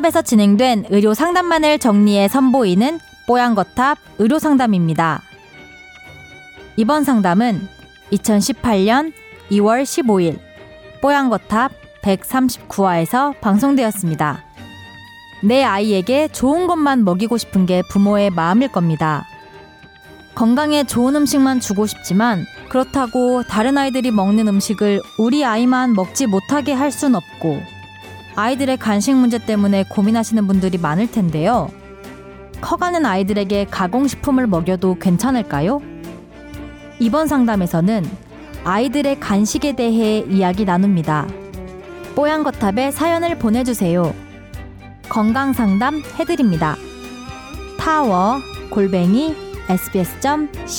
뽀얀거탑에서 진행된 의료 상담만을 정리해 선보이는 뽀얀거탑 의료 상담입니다. 이번 상담은 2018년 2월 15일 뽀얀거탑 139화에서 방송되었습니다. 내 아이에게 좋은 것만 먹이고 싶은 게 부모의 마음일 겁니다. 건강에 좋은 음식만 주고 싶지만 그렇다고 다른 아이들이 먹는 음식을 우리 아이만 먹지 못하게 할 순 없고 아이들의 간식 문제 때문에 고민하시는 분들이 많을 텐데요. 커가는 아이들에게 가공식품을 먹여도 괜찮을까요? 이번 상담에서는 아이들의 간식에 대해 이야기 나눕니다. 뽀얀거탑에 사연을 보내주세요. 건강 상담 해드립니다. 타워 골뱅이 sbs.co.kr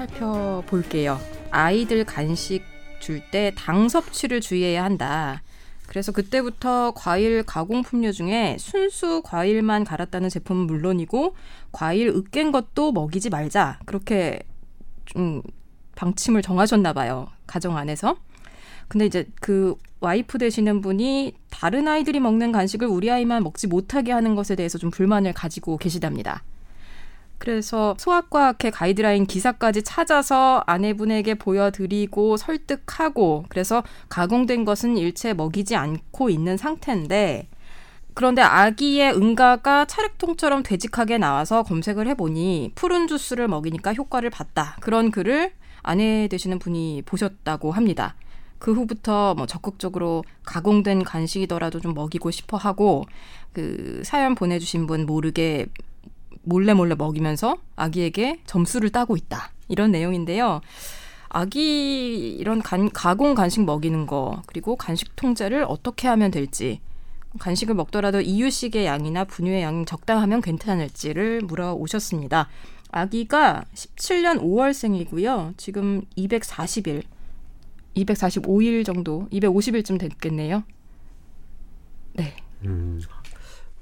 살펴볼게요. 아이들 간식 줄 때 당 섭취를 주의해야 한다. 그래서 그때부터 과일 가공품류 중에 순수 과일만 갈았다는 제품은 물론이고 과일 으깬 것도 먹이지 말자. 그렇게 좀 방침을 정하셨나 봐요. 가정 안에서. 근데 이제 그 와이프 되시는 분이 다른 아이들이 먹는 간식을 우리 아이만 먹지 못하게 하는 것에 대해서 좀 불만을 가지고 계시답니다. 그래서 소아과학회 가이드라인 기사까지 찾아서 아내분에게 보여드리고 설득하고 그래서 가공된 것은 일체 먹이지 않고 있는 상태인데 그런데 아기의 응가가 차례통처럼 되직하게 나와서 검색을 해보니 푸른 주스를 먹이니까 효과를 봤다. 그런 글을 아내 되시는 분이 보셨다고 합니다. 그 후부터 뭐 적극적으로 가공된 간식이더라도 좀 먹이고 싶어 하고 그 사연 보내주신 분 모르게 몰래 몰래 먹이면서 아기에게 점수를 따고 있다. 이런 내용인데요. 아기 이런 간, 가공 간식 먹이는 거 그리고 간식 통제를 어떻게 하면 될지 간식을 먹더라도 이유식의 양이나 분유의 양이 적당하면 괜찮을지를 물어오셨습니다. 아기가 17년 5월생이고요. 지금 240일, 245일 정도, 250일쯤 됐겠네요. 네. 음,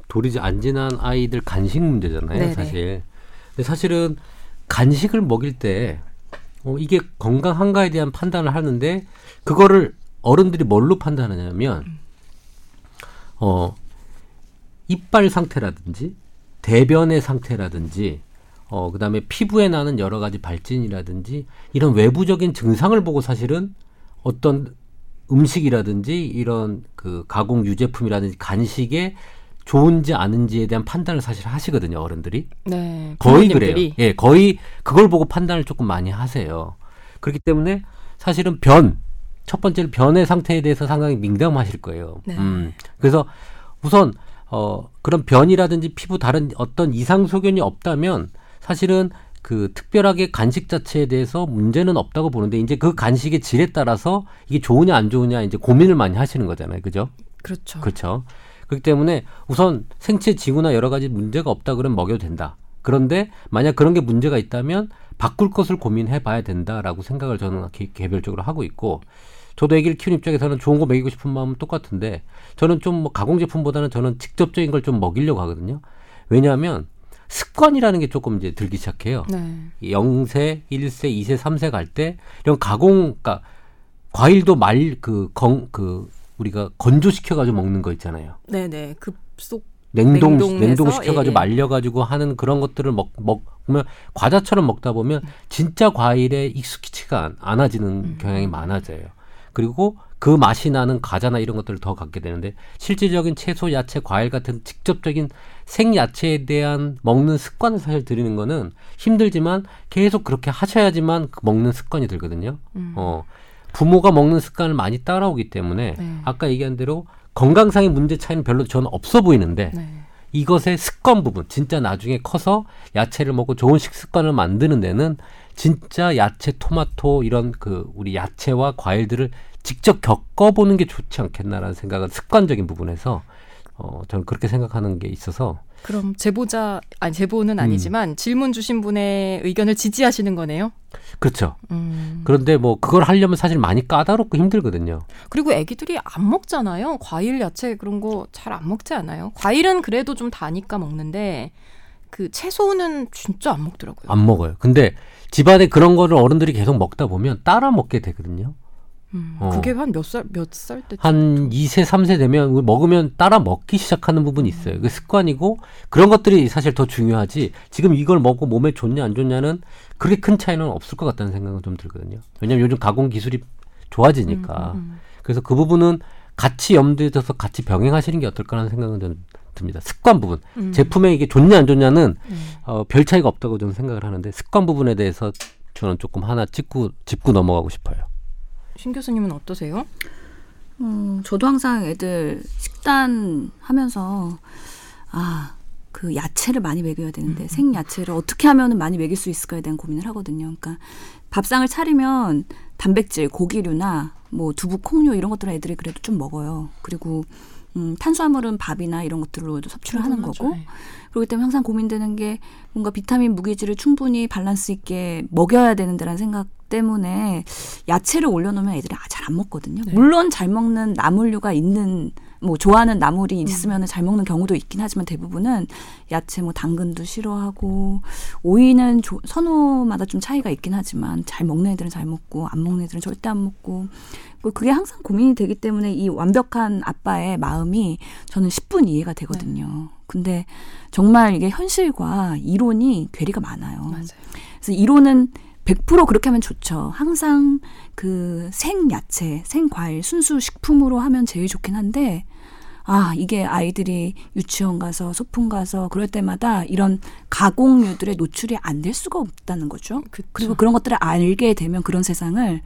도리지 안 지난 아이들 간식 문제잖아요, 네네. 사실. 근데 사실은 간식을 먹일 때 어, 이게 건강한가에 대한 판단을 하는데 그거를 어른들이 뭘로 판단하냐면 어 이빨 상태라든지 대변의 상태라든지 어 그다음에 피부에 나는 여러 가지 발진이라든지 이런 외부적인 증상을 보고 사실은 어떤 음식이라든지 이런 그 가공 유제품이라든지 간식에 좋은지 아닌지에 대한 판단을 사실 하시거든요 어른들이. 네. 거의 그래요. 예, 거의 그걸 보고 판단을 조금 많이 하세요. 그렇기 때문에 사실은 변 첫 번째로 변의 상태에 대해서 상당히 민감하실 거예요. 네. 음. 그래서 우선 어 그런 변이라든지 피부 다른 어떤 이상 소견이 없다면 사실은 그 특별하게 간식 자체에 대해서 문제는 없다고 보는데 이제 그 간식의 질에 따라서 이게 좋으냐 안 좋으냐 이제 고민을 많이 하시는 거잖아요. 그죠? 그렇죠. 그렇죠. 그렇기 때문에 우선 생체 지구나 여러 가지 문제가 없다 그러면 먹여도 된다. 그런데 만약 그런 게 문제가 있다면 바꿀 것을 고민해 봐야 된다라고 생각을 저는 개, 개별적으로 하고 있고 저도 애기를 키우는 입장에서는 좋은 거 먹이고 싶은 마음은 똑같은데 저는 좀 뭐 가공 제품보다는 저는 직접적인 걸 좀 먹이려고 하거든요. 왜냐하면 습관이라는 게 조금 이제 들기 시작해요. 네. 0세, 1세, 2세, 3세 갈 때 이런 가공 그러니까 과일도 말그건그 우리가 건조시켜 가지고 먹는 거 있잖아요. 네, 네. 급속 냉동 냉동 시켜가지고 예, 예. 말려가지고 하는 그런 것들을 먹 먹으면 과자처럼 먹다 보면 진짜 과일에 익숙치가 않아지는 음. 경향이 많아져요. 그리고 그 맛이 나는 과자나 이런 것들을 더 갖게 되는데 실질적인 채소, 야채, 과일 같은 직접적인 생야채에 대한 먹는 습관을 사실 들이는 거는 힘들지만 계속 그렇게 하셔야지만 그 먹는 습관이 들거든요. 음. 어. 부모가 먹는 습관을 많이 따라오기 때문에 네. 아까 얘기한 대로 건강상의 문제 차이는 별로 저는 없어 보이는데 네. 이것의 습관 부분 진짜 나중에 커서 야채를 먹고 좋은 식습관을 만드는 데는 진짜 야채, 토마토 이런 그 우리 야채와 과일들을 직접 겪어보는 게 좋지 않겠나라는 생각은 습관적인 부분에서 어 저는 그렇게 생각하는 게 있어서 그럼 제보자 아니 제보는 음. 아니지만 음. 질문 주신 분의 의견을 지지하시는 거네요. 그렇죠. 음. 그런데 뭐 그걸 하려면 사실 많이 까다롭고 힘들거든요. 그리고 애기들이 안 먹잖아요. 과일, 야채 그런 거 잘 안 먹지 않아요. 과일은 그래도 좀 다니까 먹는데 그 채소는 진짜 안 먹더라고요. 안 먹어요. 근데 집안에 그런 거를 어른들이 계속 먹다 보면 따라 먹게 되거든요. 음, 어. 그게 한 몇 살 몇 살 때? 한 2세, 3세 되면 먹으면 따라 먹기 시작하는 부분이 있어요. 그 습관이고 그런 것들이 사실 더 중요하지. 지금 이걸 먹고 몸에 좋냐 안 좋냐는 그렇게 큰 차이는 없을 것 같다는 생각은 좀 들거든요. 왜냐하면 요즘 가공 기술이 좋아지니까. 음, 음, 그래서 그 부분은 같이 염두에 둬서 같이 병행하시는 게 어떨까라는 생각은 좀 듭니다. 습관 부분. 음. 제품에 이게 좋냐 안 좋냐는 음. 어, 별 차이가 없다고 저는 생각을 하는데 습관 부분에 대해서 저는 조금 하나 짚고 짚고 넘어가고 싶어요. 신 교수님은 어떠세요? 음, 저도 항상 애들 식단 하면서 아, 그 야채를 많이 먹여야 되는데 생야채를 어떻게 하면 많이 먹일 수 있을까에 대한 고민을 하거든요. 그러니까 밥상을 차리면 단백질, 고기류나 뭐 두부, 콩류 이런 것들은 애들이 그래도 좀 먹어요. 그리고 음, 탄수화물은 밥이나 이런 것들로 섭취를 하는 거고 네. 그렇기 때문에 항상 고민되는 게 뭔가 비타민 무기질을 충분히 밸런스 있게 먹여야 되는데라는 생각 때문에 야채를 올려놓으면 애들이 아, 잘안 먹거든요. 네. 물론 잘 먹는 나물류가 있는 뭐 좋아하는 나물이 있으면 잘 먹는 경우도 있긴 하지만 대부분은 야채 뭐 당근도 싫어하고 오이는 조- 선호마다 좀 차이가 있긴 하지만 잘 먹는 애들은 잘 먹고 안 먹는 애들은 절대 안 먹고 그- 그게 항상 고민이 되기 때문에 이 완벽한 아빠의 마음이 저는 10분 이해가 되거든요. 근데 정말 이게 현실과 이론이 괴리가 많아요. 맞아요. 그래서 이론은 100% 그렇게 하면 좋죠. 항상 그 생야채, 생과일, 순수 식품으로 하면 제일 좋긴 한데, 아, 이게 아이들이 유치원 가서 소풍 가서 그럴 때마다 이런 가공류들의 노출이 안 될 수가 없다는 거죠. 그쵸. 그리고 그런 것들을 알게 되면 그런 세상을,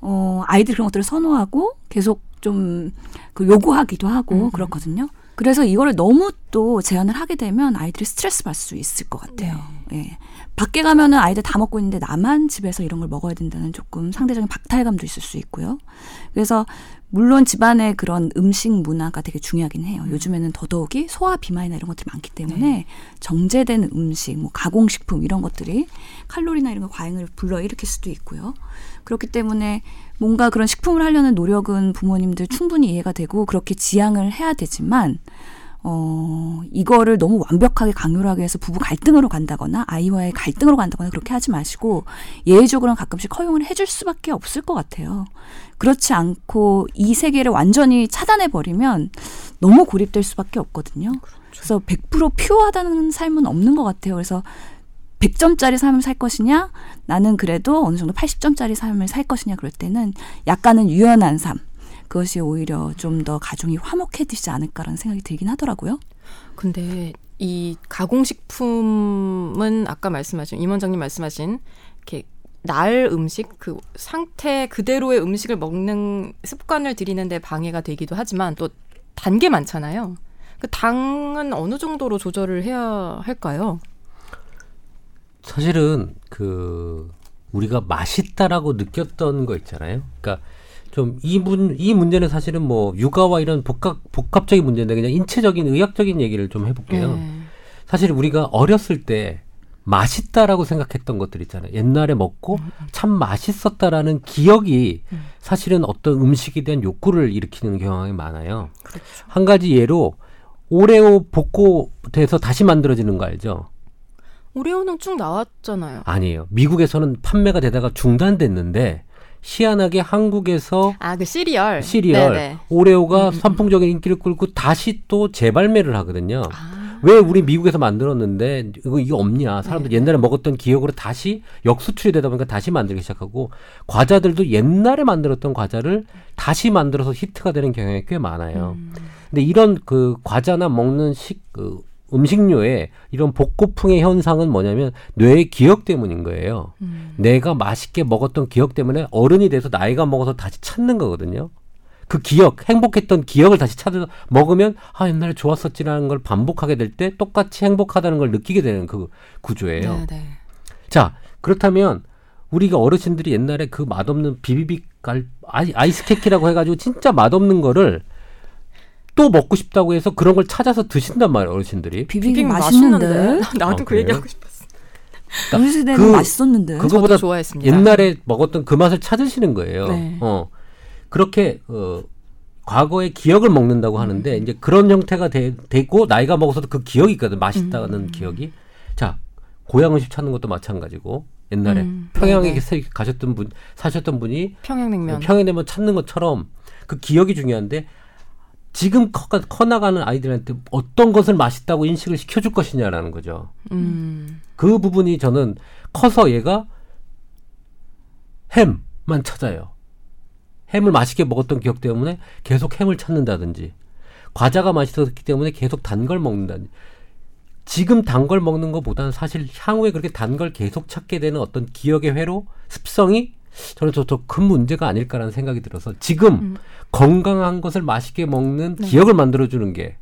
어, 아이들이 그런 것들을 선호하고 계속 좀 그 요구하기도 하고 음. 그렇거든요. 그래서 이거를 너무 또 제한을 하게 되면 아이들이 스트레스 받을 수 있을 것 같아요. 예. 밖에 가면은 아이들 다 먹고 있는데 나만 집에서 이런 걸 먹어야 된다는 조금 상대적인 박탈감도 있을 수 있고요. 그래서 물론 집안의 그런 음식 문화가 되게 중요하긴 해요. 요즘에는 더더욱이 소화 비만이나 이런 것들이 많기 때문에 정제된 음식, 뭐 가공식품 이런 것들이 칼로리나 이런 거 과잉을 불러일으킬 수도 있고요. 그렇기 때문에 뭔가 그런 식품을 하려는 노력은 부모님들 충분히 이해가 되고 그렇게 지향을 해야 되지만 어, 이거를 너무 완벽하게 강요를 하기 위해서 부부 갈등으로 간다거나 아이와의 갈등으로 간다거나 그렇게 하지 마시고 예외적으로는 가끔씩 허용을 해줄 수밖에 없을 것 같아요. 그렇지 않고 이 세계를 완전히 차단해버리면 너무 고립될 수밖에 없거든요. 그래서 100% 퓨어하다는 삶은 없는 것 같아요. 그래서 100점짜리 삶을 살 것이냐, 나는 그래도 어느 정도 80점짜리 삶을 살 것이냐 그럴 때는 약간은 유연한 삶. 그것이 오히려 좀 더 가정이 화목해지지 않을까라는 생각이 들긴 하더라고요. 근데 이 가공식품은 아까 말씀하신 임 원장님 말씀하신 이렇게 날 음식 그 상태 그대로의 음식을 먹는 습관을 들이는데 방해가 되기도 하지만 또 단 게 많잖아요. 그 당은 어느 정도로 조절을 해야 할까요? 사실은 그 우리가 맛있다라고 느꼈던 거 있잖아요. 그러니까 좀 이 문 이 문제는 사실은 뭐 육아와 이런 복합 복합적인 문제인데 그냥 인체적인 의학적인 얘기를 좀 해볼게요. 네. 사실 우리가 어렸을 때 맛있다라고 생각했던 것들 있잖아요. 옛날에 먹고 참 맛있었다라는 기억이 음. 사실은 어떤 음식에 대한 욕구를 일으키는 경향이 많아요. 그렇죠. 한 가지 예로 오레오 볶고 돼서 다시 만들어지는 거 알죠? 오레오는 쭉 나왔잖아요. 아니에요. 미국에서는 판매가 되다가 중단됐는데 희한하게 한국에서 아 그 시리얼. 시리얼 네네. 오레오가 음, 음, 선풍적인 인기를 끌고 다시 또 재발매를 하거든요. 아, 왜 우리 미국에서 만들었는데 이거 이게 없냐? 사람들 네. 옛날에 먹었던 기억으로 다시 역수출이 되다 보니까 다시 만들기 시작하고 과자들도 옛날에 만들었던 과자를 다시 만들어서 히트가 되는 경향이 꽤 많아요. 음. 근데 이런 그 과자나 먹는 식 그 음식료의 이런 복고풍의 현상은 뭐냐면 뇌의 기억 때문인 거예요. 음. 내가 맛있게 먹었던 기억 때문에 어른이 돼서 나이가 먹어서 다시 찾는 거거든요. 그 기억, 행복했던 기억을 다시 찾아서 먹으면 아 옛날에 좋았었지라는 걸 반복하게 될 때 똑같이 행복하다는 걸 느끼게 되는 그 구조예요. 네, 네. 자 그렇다면 우리가 어르신들이 옛날에 그 맛없는 비비빅 갈 아이, 아이스 케이크라고 해가지고 진짜 맛없는 거를 또 먹고 싶다고 해서 그런 걸 찾아서 드신단 말이에요 어르신들이. 비빔이 비빔 맛있는데. 맛있는데. 나도 아, 그? 얘기하고 싶었어. 우리 세대는 그- 맛있었는데. 그거보다 저도 좋아했습니다. 옛날에 먹었던 그 맛을 찾으시는 거예요. 네. 어 그렇게 어 과거의 기억을 먹는다고 하는데 이제 그런 형태가 되, 고 나이가 먹어서도 그 기억이 있거든 맛있다는 음. 기억이 자 고향 음식 찾는 것도 마찬가지고 옛날에 음, 평양에 네네. 가셨던 분 사셨던 분이 평양냉면. 평양냉면 찾는 것처럼 그 기억이 중요한데 지금 커, 커나가는 아이들한테 어떤 것을 맛있다고 인식을 시켜줄 것이냐라는 거죠. 음. 그 부분이 저는 커서 얘가 햄만 찾아요. 햄을 맛있게 먹었던 기억 때문에 계속 햄을 찾는다든지 과자가 맛있었기 때문에 계속 단 걸 먹는다든지 지금 단 걸 먹는 것보다는 사실 향후에 그렇게 단 걸 계속 찾게 되는 어떤 기억의 회로 습성이 저는 더큰 문제가 아닐까라는 생각이 들어서 지금 음. 건강한 것을 맛있게 먹는 네. 기억을 만들어주는 게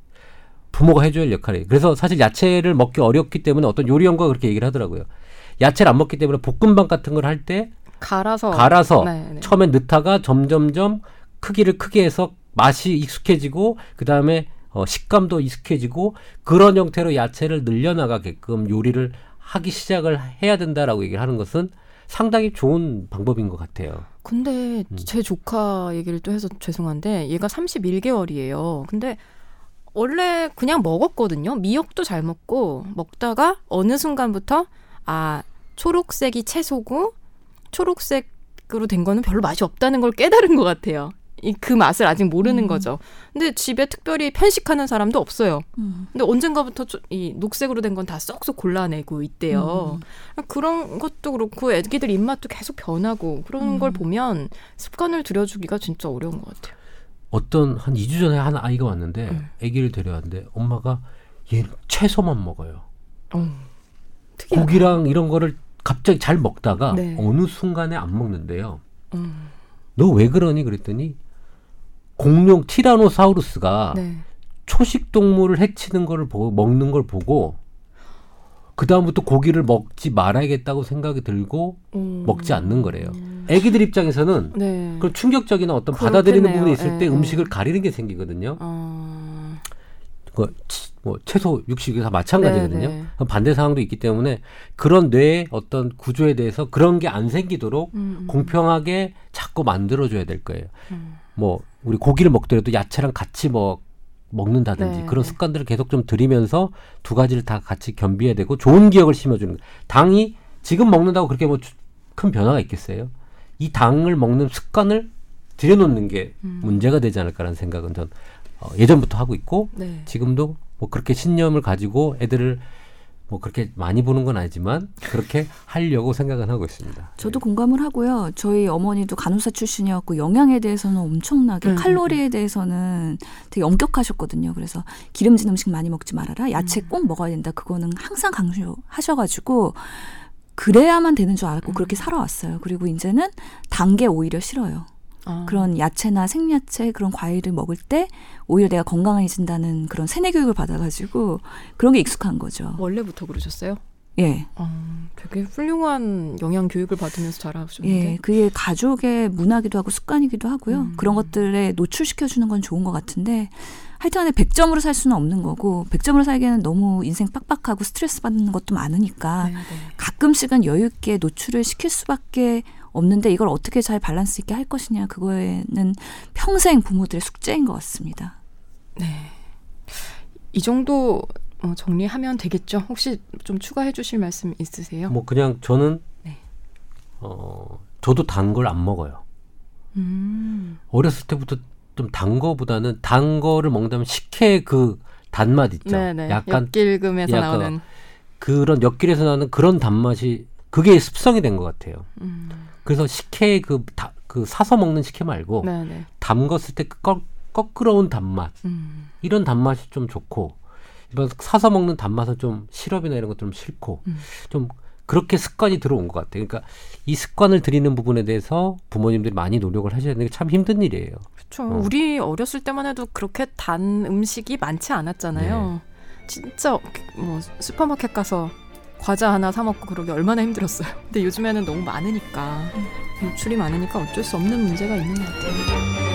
부모가 해줘야 할 역할이에요. 그래서 사실 야채를 먹기 어렵기 때문에 어떤 요리 연구가 그렇게 얘기를 하더라고요. 야채를 안 먹기 때문에 볶음밥 같은 걸 할 때 갈아서. 갈아서 네, 네. 처음에 넣다가 점점점 크기를 크게 해서 맛이 익숙해지고 그 다음에 어, 식감도 익숙해지고 그런 형태로 야채를 늘려나가게끔 요리를 하기 시작을 해야 된다라고 얘기를 하는 것은 상당히 좋은 방법인 것 같아요. 근데 음. 제 조카 얘기를 또 해서 죄송한데 얘가 31개월이에요. 근데 원래 그냥 먹었거든요. 미역도 잘 먹고 먹다가 어느 순간부터 아 초록색이 채소고 초록색으로 된 거는 별로 맛이 없다는 걸 깨달은 것 같아요. 이그 맛을 아직 모르는 음. 거죠. 근데 집에 특별히 편식하는 사람도 없어요. 음. 근데 언젠가부터 저- 이 녹색으로 된 건 다 쏙쏙 골라내고 있대요. 그런 것도 그렇고 애기들 입맛도 계속 변하고 그런 음. 걸 보면 습관을 들여주기가 진짜 어려운 것 같아요. 어떤 한 2주 전에 한 아이가 왔는데 음. 아기를 데려왔는데 엄마가 얘는 채소만 먹어요. 어. 고기랑 이런 거를 갑자기 잘 먹다가 네. 어느 순간에 안 먹는데요. 음, 너왜 그러니 그랬더니 공룡 티라노사우루스가 네. 초식 동물을 해치는 거를 보고 먹는 걸 보고 그 다음부터 고기를 먹지 말아야겠다고 생각이 들고 음. 먹지 않는 거래요. 애기들 입장에서는 네. 그런 충격적인 어떤 받아들이는 그렇겠네요. 부분이 있을 때 예, 음식을 예. 가리는 게 생기거든요. 어, 그, 치- 뭐 채소, 육식이 다 마찬가지거든요. 네, 네. 반대 상황도 있기 때문에 그런 뇌의 어떤 구조에 대해서 그런 게 안 생기도록 음, 음. 공평하게 자꾸 만들어줘야 될 거예요. 음. 뭐 우리 고기를 먹더라도 야채랑 같이 뭐 먹는다든지 네, 그런 네. 습관들을 계속 좀 들이면서 두 가지를 다 같이 겸비해야 되고 좋은 기억을 심어주는 거예요. 당이 지금 먹는다고 그렇게 뭐 큰 변화가 있겠어요? 이 당을 먹는 습관을 들여놓는 게 음. 문제가 되지 않을까라는 생각은 전 어, 예전부터 하고 있고 네. 지금도 뭐 그렇게 신념을 가지고 애들을 뭐 그렇게 많이 보는 건 아니지만 그렇게 하려고 생각은 하고 있습니다. 저도 공감을 하고요. 저희 어머니도 간호사 출신이었고 영양에 대해서는 엄청나게 음, 칼로리에 대해서는 되게 엄격하셨거든요. 그래서 기름진 음식 많이 먹지 말아라. 야채 꼭 먹어야 된다. 그거는 항상 강조하셔가지고 그래야만 되는 줄 알고 그렇게 살아왔어요. 그리고 이제는 단 게 오히려 싫어요. 아. 그런 야채나 생야채 그런 과일을 먹을 때 오히려 내가 건강해진다는 그런 세뇌 교육을 받아가지고 그런 게 익숙한 거죠. 원래부터 그러셨어요? 예. 어, 되게 훌륭한 영양 교육을 받으면서 자라셨는데. 예, 그게 가족의 문화기도 하고 습관이기도 하고요. 음. 그런 것들에 노출시켜 주는 건 좋은 것 같은데 하여튼간에 100점으로 살 수는 없는 거고 100점으로 살기에는 너무 인생 빡빡하고 스트레스 받는 것도 많으니까 네, 네. 가끔씩은 여유 있게 노출을 시킬 수밖에 없는데 이걸 어떻게 잘 밸런스 있게 할 것이냐 그거에는 평생 부모들의 숙제인 것 같습니다. 네. 이 정도 어, 정리하면 되겠죠? 혹시 좀 추가해 주실 말씀 있으세요? 뭐 그냥 저는 네. 어 저도 단 걸 안 먹어요. 음. 어렸을 때부터 좀 단 거보다는 단 거를 먹는다면 식혜 그 단맛 있죠. 네네. 약간 엿길금에서 약간 나오는. 그런 엿길에서 나는 그런 단맛이 그게 습성이 된 것 같아요. 음. 그래서 식혜 그, 다, 그 사서 먹는 식혜 말고 네네. 담궜을 때그 거, 거꾸러운 단맛 음. 이런 단맛이 좀 좋고 이번 사서 먹는 단맛은 좀 시럽이나 이런 것도 좀 싫고 음. 좀 그렇게 습관이 들어온 것 같아요. 그러니까 이 습관을 들이는 부분에 대해서 부모님들이 많이 노력을 하셔야 되는 게 참 힘든 일이에요. 그렇죠. 어. 우리 어렸을 때만 해도 그렇게 단 음식이 많지 않았잖아요. 네. 진짜 뭐 슈퍼마켓 가서 과자 하나 사 먹고 그러기 얼마나 힘들었어요. 근데 요즘에는 너무 많으니까 노출이 많으니까 어쩔 수 없는 문제가 있는 것 같아요.